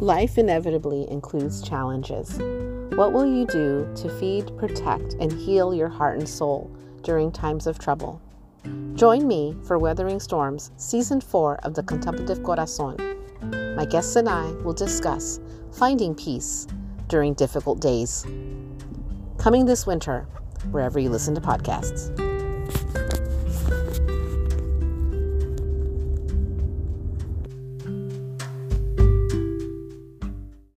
Life inevitably includes challenges. What will you do to feed, protect, and heal your heart and soul during times of trouble? Join me for Weathering Storms, Season 4 of the Contemplative Corazon. My guests and I will discuss finding peace during difficult days. Coming this winter, wherever you listen to podcasts.